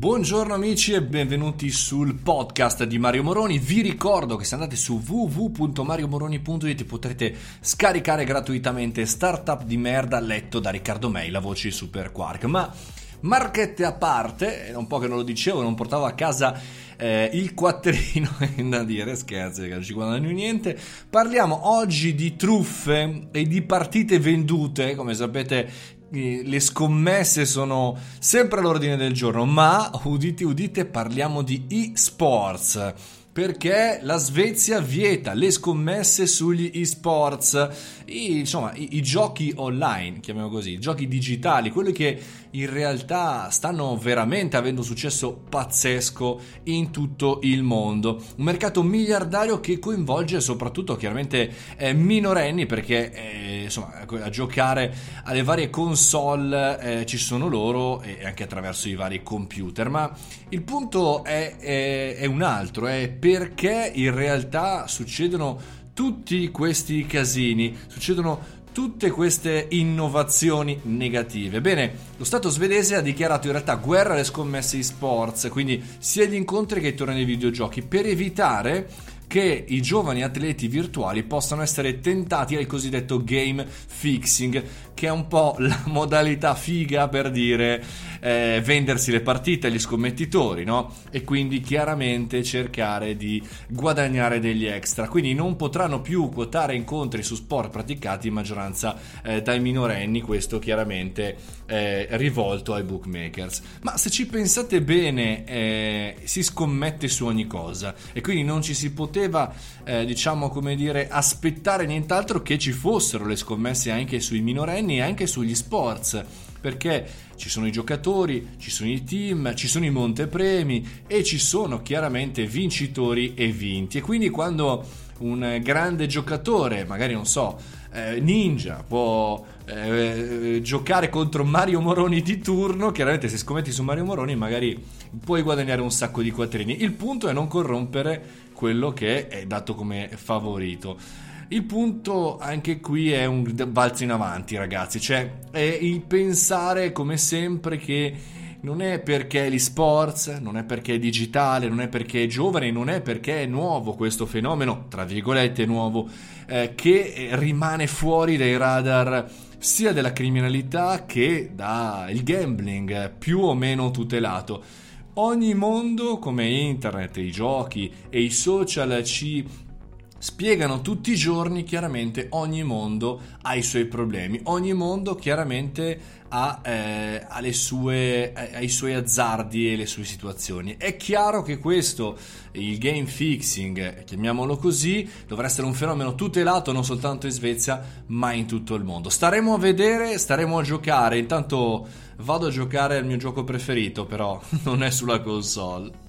Buongiorno amici e benvenuti sul podcast di Mario Moroni. Vi ricordo che se andate su www.mariomoroni.it potrete scaricare gratuitamente Startup di merda letto da Riccardo May, la voce di Super Quark. Ma marchette a parte, è un po' che non lo dicevo, non portavo a casa eh, il quattrino, da dire, scherzi, che non ci guadagno niente. Parliamo oggi di truffe e di partite vendute, come sapete le scommesse sono sempre all'ordine del giorno, ma udite udite parliamo di e-sports perché la Svezia vieta le scommesse sugli esports, I, insomma i, i, giochi online, chiamiamo così, i giochi digitali, quelli che in realtà stanno veramente avendo successo pazzesco in tutto il mondo. Un mercato miliardario che coinvolge soprattutto chiaramente eh, minorenni perché eh, insomma a giocare alle varie console eh, ci sono loro e anche attraverso i vari computer, ma il punto è, è, è un altro, è perché in realtà succedono tutti questi casini, succedono tutte queste innovazioni negative. Bene, lo Stato svedese ha dichiarato in realtà guerra alle scommesse e-sports, quindi sia gli incontri che i tornei di videogiochi, per evitare che i giovani atleti virtuali possano essere tentati al cosiddetto game fixing, che è un po' la modalità figa per dire eh, vendersi le partite agli scommettitori, no? E quindi chiaramente cercare di guadagnare degli extra. Quindi non potranno più quotare incontri su sport praticati in maggioranza eh, dai minorenni, questo chiaramente eh, rivolto ai bookmakers. Ma se ci pensate bene, eh, si scommette su ogni cosa e quindi non ci si poteva, eh, diciamo come dire, aspettare nient'altro che ci fossero le scommesse anche sui minorenni e anche sugli sports perché ci sono i giocatori, ci sono i team, ci sono i montepremi e ci sono chiaramente vincitori e vinti e quindi quando un grande giocatore, magari non so, eh, Ninja può eh, giocare contro Mario Moroni di turno, chiaramente se scommetti su Mario Moroni magari puoi guadagnare un sacco di quattrini. Il punto è non corrompere quello che è dato come favorito. Il punto anche qui è un balzo in avanti, ragazzi, cioè è il pensare come sempre che non è perché è l'e-sports, non è perché è digitale, non è perché è giovane, non è perché è nuovo questo fenomeno, tra virgolette nuovo, eh, che rimane fuori dai radar sia della criminalità che dal gambling più o meno tutelato. Ogni mondo come internet, i giochi e i social ci spiegano tutti i giorni chiaramente ogni mondo ha i suoi problemi, ogni mondo chiaramente ha, eh, ha sue, ha i suoi azzardi e le sue situazioni. È chiaro che questo, il game fixing, chiamiamolo così, dovrà essere un fenomeno tutelato non soltanto in Svezia ma in tutto il mondo. Staremo a vedere, staremo a giocare, intanto vado a giocare al mio gioco preferito però non è sulla console.